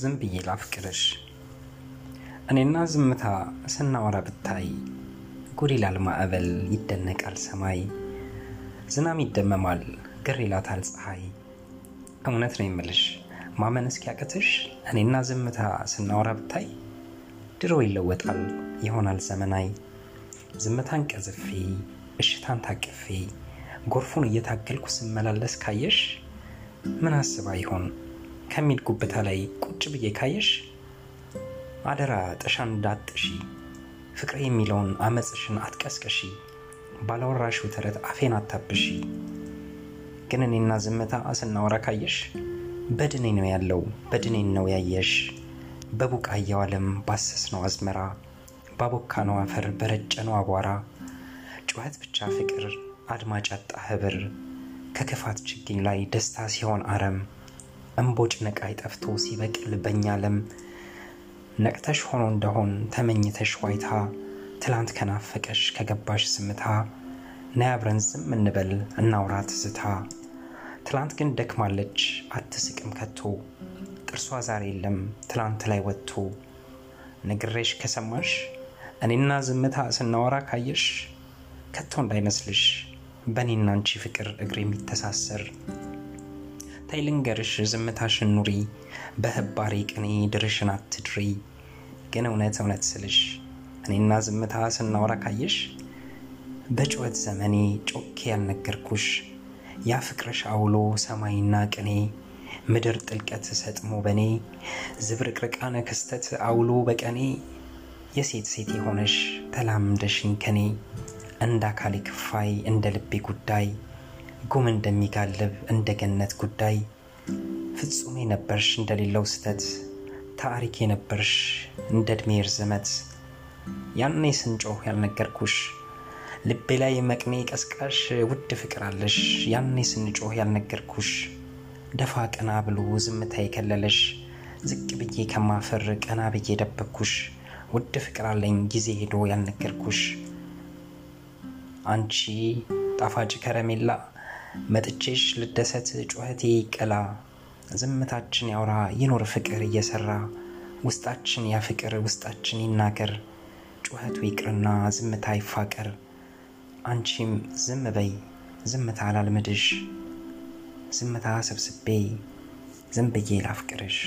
ዝም ብዬ ላፍቅርሽ። እኔና ዝምታ ስናወራ ብታይ ጉድ ይላል ማዕበል ይደነቃል ሰማይ ዝናም ይደመማል ግር ይላታል ፀሐይ። እውነት ነው የምልሽ ማመን እስኪያቅትሽ እኔና ዝምታ ስናወራ ብታይ ድሮ ይለወጣል ይሆናል ዘመናይ ዝምታን ቀዝፌ እሽታን ታቅፌ ጎርፉን እየታገልኩ ስመላለስ ካየሽ ምን አስባ ይሆን ከሚል ጉብታ ላይ ቁጭ ብዬ ካየሽ አደራ ጥሻን እንዳጥሺ ፍቅሬ የሚለውን አመፅሽን አትቀስቅሺ ባላወራሽው ተረት አፌን አታብሺ። ግን እኔና ዝምታ ስናወራ ካየሽ በድኔ ነው ያለው በድኔን ነው ያየሽ። በቡቃያው ዓለም ባሰስነው አዝመራ ባቦካነው አፈር በረጨነው አቧራ። ጩኸት ብቻ ፍቅር አድማጭ አጣ ህብር። ከክፋት ችግኝ ላይ ደስታ ሲሆን አረም እምቦጭ ነቃይ ጠፍቶ ሲበቅል በኛ ለም ነቅተሽ ሆኖ እንደሆን ተመኝተሽ ዋይታ ትላንት ከናፈቀሽ ከገባሽ ዝምታ ነይ አብረን ዝም እንበል እናውራ ትዝታ። ትላንት ግን ደክማለች አትስቅም ከቶ ጥርሷ ዛሬ የለም ትላንት ላይ ወጥቶ። ነግሬሽ ከሰማሽ እኔና ዝምታ ስናወራ ካየሽ ከቶ እንዳይመስልሽ በእኔና አንቺ ፍቅር እግር የሚተሳሰር ተይ ልንገርሽ ዝምታሽን ኑሪ በህባሪ ቅኔ ድርሽን አትድሪ። ግን እውነት እውነት ስልሽ እኔና ዝምታ ስናወራ ካየሽ በጩኸት ዘመኔ ጮኬ ያልነገርኩሽ ያ ፍቅርሽ አውሎ ሰማይና ቅኔ ምድር ጥልቀት ሰጥሞ በኔ ዝብርቅርቃነ ክስተት አውሎ በቀኔ የሴት ሴት የሆነሽ ተላምደሽኝ ከኔ እንደ አካሌ ክፋይ እንደ ልቤ ጉዳይ ጉም እንደሚጋልብ እንደ ገነት ጉዳይ። ፍጹሜ ነበርሽ እንደሌለው ስተት ታሪክ የነበርሽ እንደ ዕድሜ ርዝመት። ያኔ ስንጮህ ያልነገርኩሽ ልቤ ላይ መቅኔ ቀስቃሽ ውድ ፍቅር አለሽ። ያኔ ስንጮህ ያልነገርኩሽ ደፋ ቀና ብሎ ዝምታ የከለለሽ ዝቅ ብዬ ከማፈር ቀና ብዬ ደበኩሽ ውድ ፍቅር አለኝ ጊዜ ሄዶ ያልነገርኩሽ። አንቺ ጣፋጭ ከረሜላ መጥቼሽ ልደሰት ጩኸቴ ይቀላ ዝምታችን ያውራ ይኖር ፍቅር እየሰራ ውስጣችን ያ ፍቅር ውስጣችን ይናገር። ጩኸቱ ይቅርና ዝምታ ይፋቀር። አንቺም ዝም በይ ዝምታ አላልምድሽ ዝምታ ሰብስቤ ዝም ብዬ ላፍቅርሽ